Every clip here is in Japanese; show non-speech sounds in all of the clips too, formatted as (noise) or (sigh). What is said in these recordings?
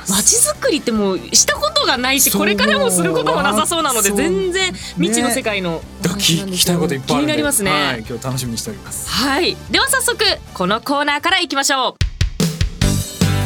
ます。街づくりってもうしたことがないしこれからもすることもなさそうなので全然未知の世界のおだから聞きたいこといっぱいあるんで。気になりますね。はい、今日楽しみにしております。はい。では早速このコーナーからいきましょ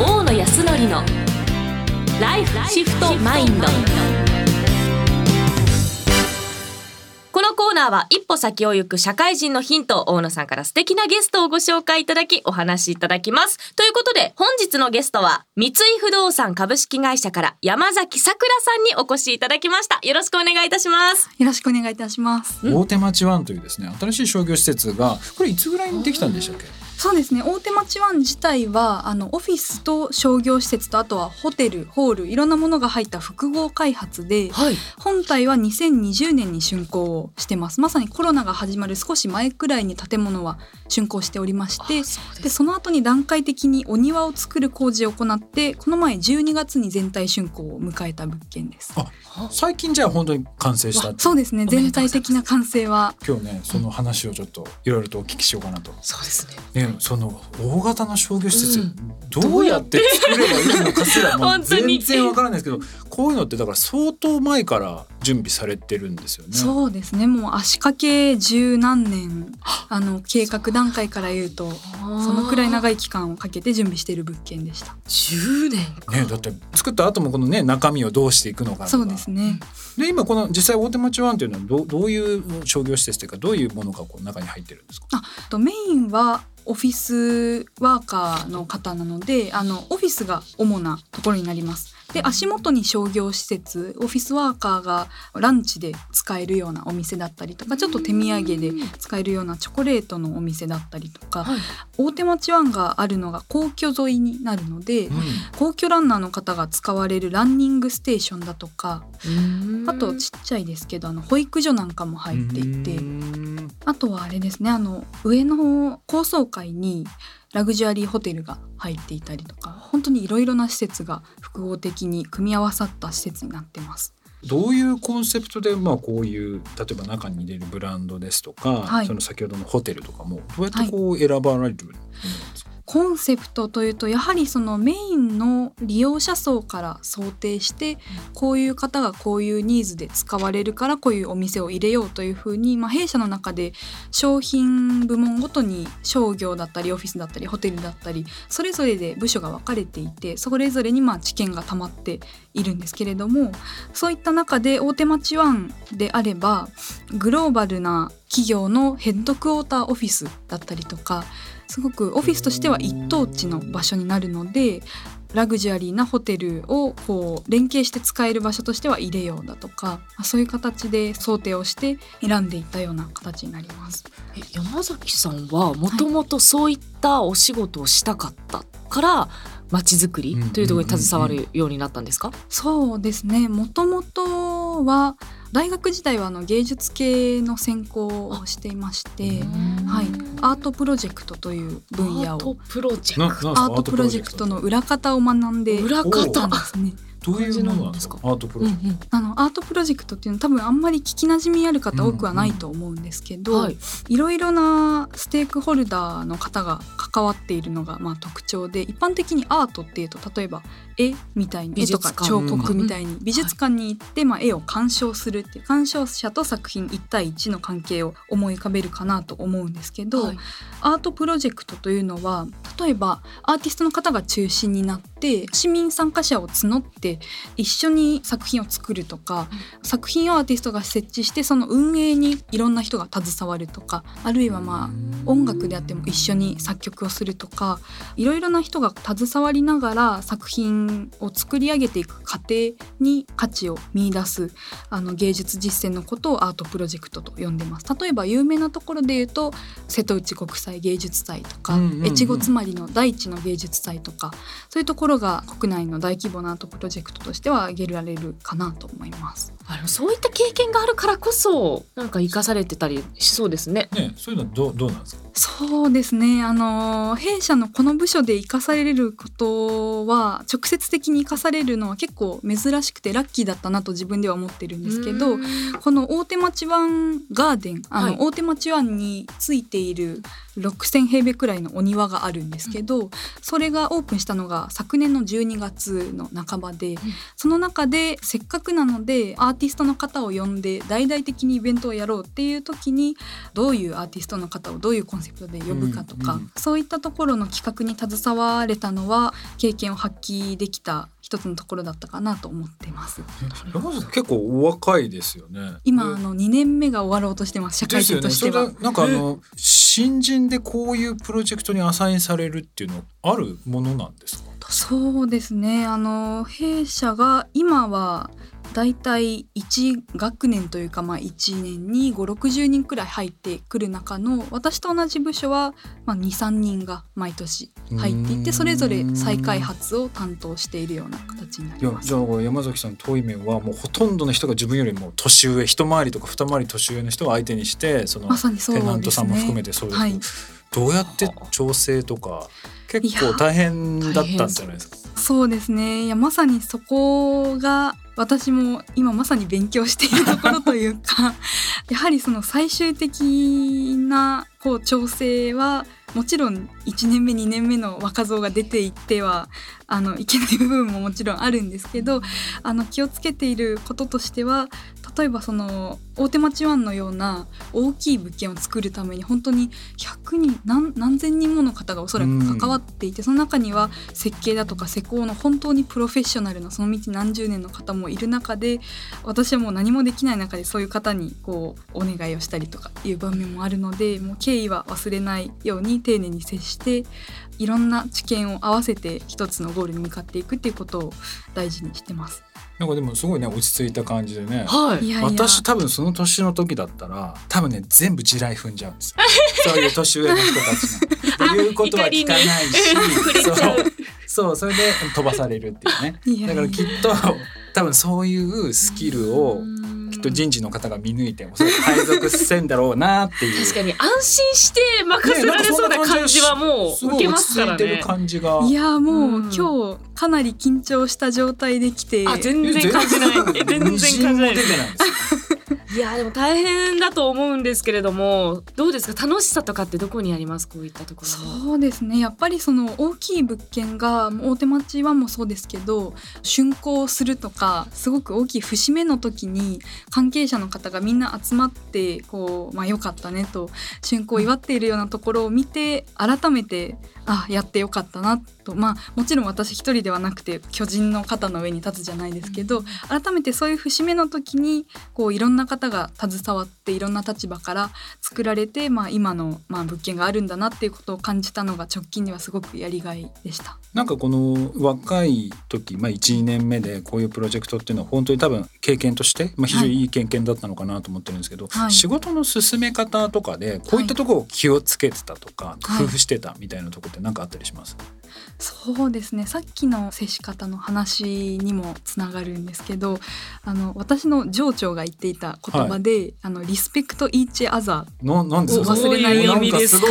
う。大野康則のライフシフトマインドナーは一歩先を行く社会人のヒントを大野さんから素敵なゲストをご紹介いただきお話しいただきます。ということで本日のゲストは三井不動産株式会社から山崎さくらさんにお越しいただきました。よろしくお願いいたします。よろしくお願いいたします。大手町ワンというですね新しい商業施設がこれいつぐらいにできたんでしたっけ？そうですね。大手町湾自体はあのオフィスと商業施設とあとはホテル、ホールいろんなものが入った複合開発で、はい本体は2020年に竣工をしてます。まさにコロナが始まる少し前くらいに建物は竣工しておりまして、でその後に段階的にお庭を作る工事を行って、この前12月に全体竣工を迎えた物件です。あ最近じゃあ本当に完成したそうですね。全体的な完成は今日ねその話をちょっといろいろとお聞きしようかなとそうですねね、その大型の商業施設、うん。どうやって作ればいいのかすらも (laughs) 全然わからないですけどこういうのってだから相当前から準備されてるんですよね。そうですね。もう足掛け十何年あの計画段階から言うとそのくらい長い期間をかけて準備している物件でした。10年ね、だって作った後もこのね中身をどうしていくのかそうですね。で今この実際大手町ワンというのはどうどういう商業施設というかどういうものがこう中に入ってるんですか？あとメインはオフィスワーカーの方なのであのオフィスが主なところになります。で足元に商業施設オフィスワーカーがランチで使えるようなお店だったりとかちょっと手土産で使えるようなチョコレートのお店だったりとか、はい。大手町湾があるのが皇居沿いになるので、皇居ランナーの方が使われるランニングステーションだとかあとちっちゃいですけどあの保育所なんかも入っていてうん。あとはあれですねあの上の高層階にラグジュアリーホテルが入っていたりとか本当にいろいろな施設が複合的に組み合わさった施設になってます。どういうコンセプトでまあこういう例えば中に入れるブランドですとか、はい。その先ほどのホテルとかもどうやってこう選ばれるもの？なんですか、コンセプトというとやはりそのメインの利用者層から想定してこういう方がこういうニーズで使われるからこういうお店を入れようというふうに、まあ、弊社の中で商品部門ごとに商業だったりオフィスだったりホテルだったりそれぞれで部署が分かれていてそれぞれにまあ知見が溜まっているんですけれどもそういった中で大手町ワンであればグローバルな企業のヘッドクォーターオフィスだったりとかすごくオフィスとしては一等地の場所になるのでラグジュアリーなホテルをこう連携して使える場所としては入れようだとかまあそういう形で想定をして選んでいったような形になります。え山崎さんはもともとそういったお仕事をしたかったから街づくりというところに携わるようになったんですか、そうですね。もともとは大学時代はあの芸術系の専攻をしていまして、はい、アートプロジェクトという分野アートをアートプロジェクトの裏方を学んで裏方たんですね。どういうものなんですか？アートプロジェクト、うんあのアートプロジェクトっていうのは多分あんまり聞きなじみある方多くはないと思うんですけど、うんはい。いろいろなステークホルダーの方が関わっているのがまあ特徴で一般的にアートっていうと例えば絵みたいに絵と美術館か彫刻みたいに美術館に行ってまあ絵を鑑賞するっていう鑑賞者と作品1対1の関係を思い浮かべるかなと思うんですけど、はい。アートプロジェクトというのは例えばアーティストの方が中心になって市民参加者を募って一緒に作品を作るとか、作品をアーティストが設置してその運営にいろんな人が携わるとかあるいはまあ音楽であっても一緒に作曲をするとかいろいろな人が携わりながら作品を作り上げていく過程に価値を見出すあの芸術実践のことをアートプロジェクトと呼んでます。例えば有名なところで言うと瀬戸内国際芸術祭とか、うんうんうん。越後妻有の大地の芸術祭とかそういうところが国内の大規模なアートプロジェクトとしては挙げられるかなと思います。あのそういった経験があるからこそなんか生かされてたりしそうですね。ねそういうのはどうどうなんですか？そうですねあの弊社のこの部署で生かされることは直接的に生かされるのは結構珍しくてラッキーだったなと自分では思ってるんですけどこの大手町湾ガーデンあの、はい大手町湾についている6,000平米くらいのお庭があるんですけど、それがオープンしたのが昨年の12月の半ばで、その中でせっかくなのでアーティストの方を呼んで大々的にイベントをやろうっていう時にどういうアーティストの方をどういうコンセプトで呼ぶかとか、うんうん。そういったところの企画に携われたのは経験を発揮できた一つのところだったかなと思ってます。山崎さん結構お若いですよね。今あの2年目が終わろうとしてます。社会人としては。それでなんかあの新人でこういうプロジェクトにアサインされるっていうのあるものなんですか？そうですね。あの弊社が今はだいたい1学年というか、まあ、1年に560人くらい入ってくる中の私と同じ部署は、まあ、23人が毎年入っていてそれぞれ再開発を担当しているような形になります。じ。ゃあ山崎さん遠い面はもうほとんどの人が自分よりも年上一回りとか二回り年上の人を相手にしてそのテナントさんも含めてそうです、はい。どうやって調整とか結構大変だったんじゃないですか？そうですね。いやまさにそこが私も今まさに勉強しているところというか (laughs) やはりその最終的なこう調整はもちろん1年目2年目の若造が出ていってはあのいけない部分ももちろんあるんですけどあの気をつけていることとしては例えばその大手町湾のような大きい物件を作るために本当に100人何何千人もの方がおそらく関わっていて、その中には設計だとか施工の本当にプロフェッショナルなその道何十年の方もいる中で私はもう何もできない中でそういう方にこうお願いをしたりとかいう場面もあるのでもう敬意は忘れないように丁寧に接していろんな知見を合わせて一つのゴールに向かっていくっていうことを大事にしてます。なんかでもすごいね落ち着いた感じでね。はい。いやいや。私多分その年の時だったら多分ね全部地雷踏んじゃうんですよ。(laughs) そういう年上の人たちの。(laughs) 言うことは聞かないしそう。そうそれで飛ばされるっていうね。いやい。やだからきっと多分そういうスキルをきっと人事の方が見抜いてもそれ配属せんだろうなっていう。確かに安心して任せられそうな感じはもう受けますからね。感じが。いやもう、うん。今日かなり緊張した状態で来て。あ全然感じない。え (laughs) 全然感じないいやでも大変だと思うんですけれどもどうですか？楽しさとかってどこにあります？こういったところの。そうですね。やっぱりその大きい物件が大手町はもそうですけど竣工するとかすごく大きい節目の時に関係者の方がみんな集まってこう、まあ、よかったねと竣工を祝っているようなところを見て改めてあやってよかったなと。まあもちろん私一人ではなくて巨人の肩の上に立つじゃないですけど改めてそういう節目の時にこういろんな方が携わっていろんな立場から作られて、まあ、今の、まあ、物件があるんだなっていうことを感じたのが直近にはすごくやりがいでした。なんかこの若い時、まあ、12年目でこういうプロジェクトっていうのは本当に多分経験として、まあ、非常にいい経験だったのかなと思ってるんですけど、はい。仕事の進め方とかでこういったところを気をつけてたとか、はい。工夫してたみたいなところって何かあったりします、そうですね。さっきの接し方の話にもつながるんですけどあの私の上長が言っていた言葉で、あのリスペクトイーチアザーななんですか？忘れないように。すごい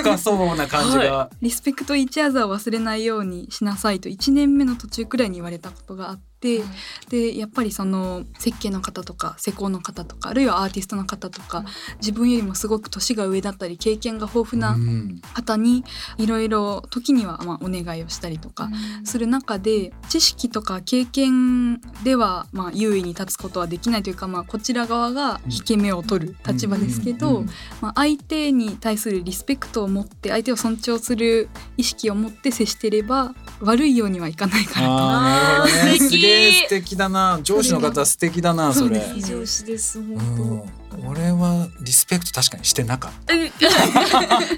深そうな感じが、リスペクトイーチアザーを忘れないようにしなさいと1年目の途中くらいに言われたことがあって、でやっぱりその設計の方とか施工の方とかあるいはアーティストの方とか、自分よりもすごく年が上だったり経験が豊富なうん。方にいろいろ時にはまあお願いをしたりとかする中で知識とか経験ではまあ優位に立つことはできないというかまあこちら側が引け目を取る立場ですけど、まあ、相手に対するリスペクトを持って相手を尊重する意識を持って接していれば悪いようにはいかないかなと。あーなるほどね。あー素敵だな。上司の方素敵だなそれ上司ですう本ん。俺はリスペクト確かにしてなかった。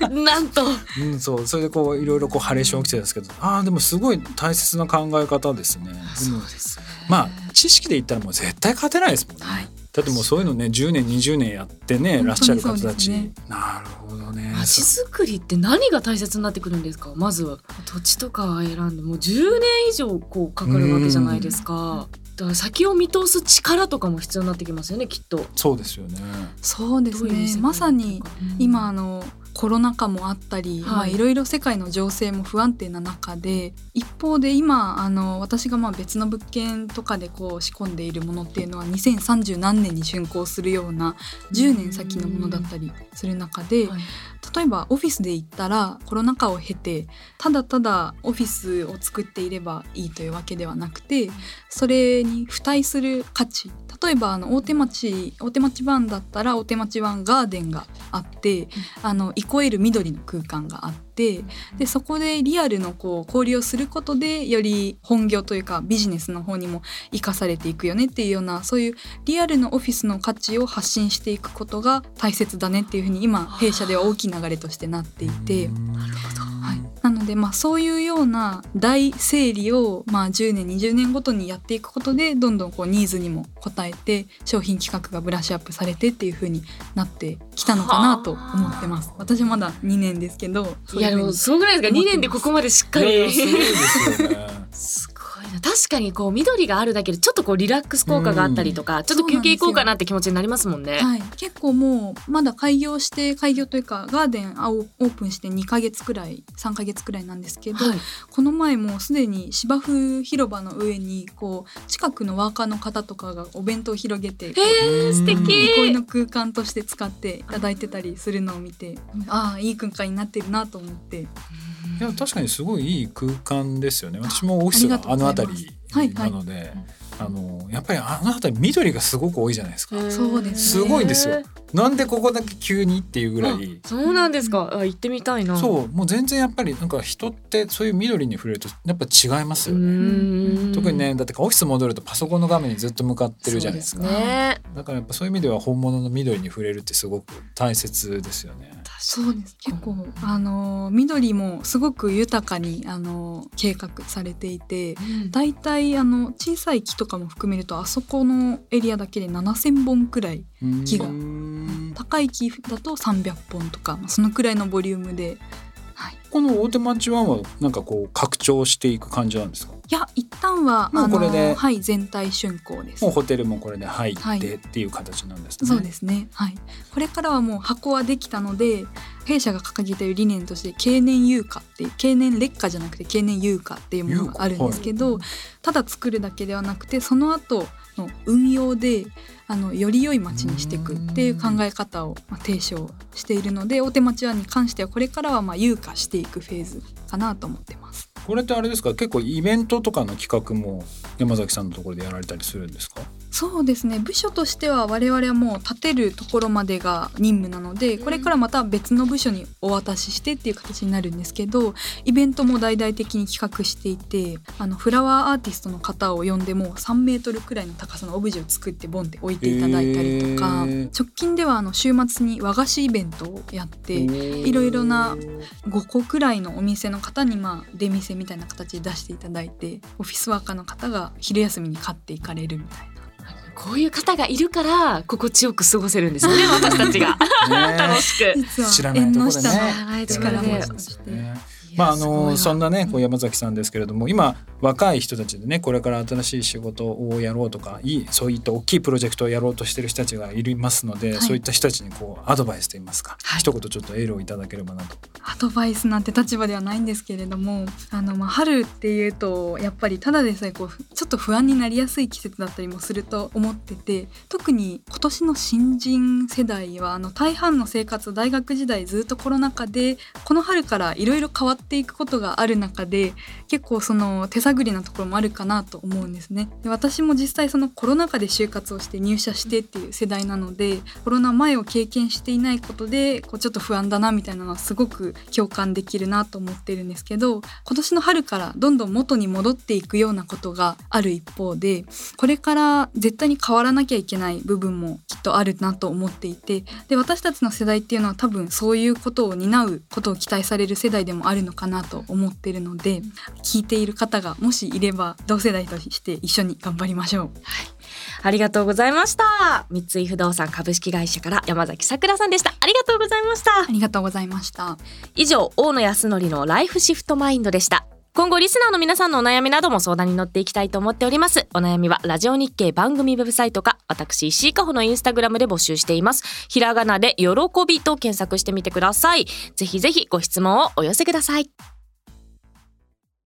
当。(laughs) なんと。うん、そう。それでこういろいろこうハレーション起きてたんですけど。ああでもすごい大切な考え方ですね。でもすね。まあ知識で言ったらもう絶対勝てないですもんね。はいだってもうそういうのね10年20年やってねらっしゃる方たち、ね。なるほどね。街づくりって何が大切になってくるんですか？まずは。土地とか選んでもう10年以上こうかかるわけじゃないですか。だから先を見通す力とかも必要になってきますよねきっと。そうですよね。そうですね。まさにうん。今あのコロナ禍もあったり、はい。まあいろいろ世界の情勢も不安定な中で一方で今あの私がまあ別の物件とかでこう仕込んでいるものっていうのは2030何年に竣工するような10年先のものだったりする中で、はい。例えばオフィスで言ったらコロナ禍を経てただただオフィスを作っていればいいというわけではなくてそれに付帯する価値例えばあの大手町大手町湾だったら大手町湾ガーデンがあって、あの憩える緑の空間があってでそこでリアルのこう交流をすることでより本業というかビジネスの方にも生かされていくよねっていうようなそういうリアルのオフィスの価値を発信していくことが大切だねっていうふうに今弊社では大きい流れとしてなっていて。なるほどでまあそういうような大整理をまあ10年20年ごとにやっていくことでどんどんこうニーズにも応えて商品企画がブラッシュアップされてっていう風になってきたのかなと思ってます。私まだ2年ですけどいやでもそうぐらいですか？2年でここまでしっかり。すごいですよね。す (laughs) ごいな。確かにこう緑があるだけでちょっとこうリラックス効果があったりとか、ちょっと休憩行こうかなって気持ちになりますもんね。はい、結構もうまだ開業して開業というかガーデンあオオープンして2ヶ月くらい3ヶ月くらいなんですけど、はい。この前もうすでに芝生広場の上にこう近くのワーカーの方とかがお弁当を広げてえー、素敵。憩いの空間として使っていただいてたりするのを見てああいい空間になってるなと思って。いや確かにすごいいい空間ですよね。私もオフィスがあの辺りはいはいなので、あのやっぱりあの辺り緑がすごく多いじゃないですか、そうですすごいんですよ。なんでここだけ急にっていうぐらい。あそうなんですか。あ行ってみたいな。う。そう。もう全然やっぱりなんか人ってそういう緑に触れるとやっぱ違いますうよね、特にねだってオフィス戻るとパソコンの画面にずっと向かってるじゃないですか。そうね。だからやっぱそういう意味では本物の緑に触れるってすごく大切ですよね。そうです結構あの緑もすごく豊かにあの計画されていてうん。だいたいあの小さい木とかも含めるとあそこのエリアだけで7,000本くらい木が。高い木だと300本とか、まあ、そのくらいのボリュームで、はい、この大手町湾はなんかこう拡張していく感じなんですか？いや一旦はもうこれではい全体竣工ですもうホテルもこれで入っはいてっていう形なんですね。そうですね。はい。これからはもう箱はできたので、弊社が掲げている理念として経年優化っていう経年劣化じゃなくて経年優化っていうものがあるんですけど、ただ作るだけではなくてその後の運用であのより良い街にしていくっていう考え方をまあ提唱しているので大手町湾に関してはこれからはまあ優化していくフェーズかなと思ってます。これってあれですか？結構イベントとかの企画も山崎さんのところでやられたりするんですか？そうですね。部署としては我々はもう立てるところまでが任務なのでこれからまた別の部署にお渡ししてっていう形になるんですけどイベントも大々的に企画していてあのフラワーアーティストの方を呼んでもう3メートルくらいの高さのオブジェを作ってボンって置いていただいたりとか、直近ではあの週末に和菓子イベントをやっていろいろな5個くらいのお店の方にまあ出店みたいな形で出していただいてオフィスワーカーの方が昼休みに買っていかれるみたいな。こういう方がいるから心地よく過ごせるんですよね (laughs) 私たちが。(laughs) 楽ねしく。知らないところでねまああのそんなねこう山崎さんですけれども今若い人たちでねこれから新しい仕事をやろうとかいいそういった大きいプロジェクトをやろうとしてる人たちがいますので、はい。そういった人たちにこうアドバイスといいますか、はい。一言ちょっとエールをいただければなと。アドバイスなんて立場ではないんですけれどもあの、まあ、春っていうとやっぱりただでさえこうちょっと不安になりやすい季節だったりもすると思ってて特に今年の新人世代はあの大半の生活大学時代ずっとコロナ禍でこの春からいろいろ変わってていくことがある中で結構その手探りなところもあるかなと思うんですね。で私も実際そのコロナ禍で就活をして入社してっていう世代なのでコロナ前を経験していないことでこうちょっと不安だなみたいなのはすごく共感できるなと思ってるんですけど今年の春からどんどん元に戻っていくようなことがある一方でこれから絶対に変わらなきゃいけない部分もきっとあるなと思っていてで私たちの世代っていうのは多分そういうことを担うことを期待される世代でもあるのかかなと思ってるので聞いている方がもしいれば同世代として一緒に頑張りましょう。ありがとうございました。三井不動産株式会社から山崎さくらさんでした。ありがとうございました。ありがとうございました。以上大野康則のライフシフトマインドでした今後リスナーの皆さんのお悩みなども相談に乗っていきたいと思っております。お悩みはラジオ日経番組ウェブサイトか私石井加穂のインスタグラムで募集しています。ひらがなで喜びと検索してみてください。ぜひぜひご質問をお寄せください。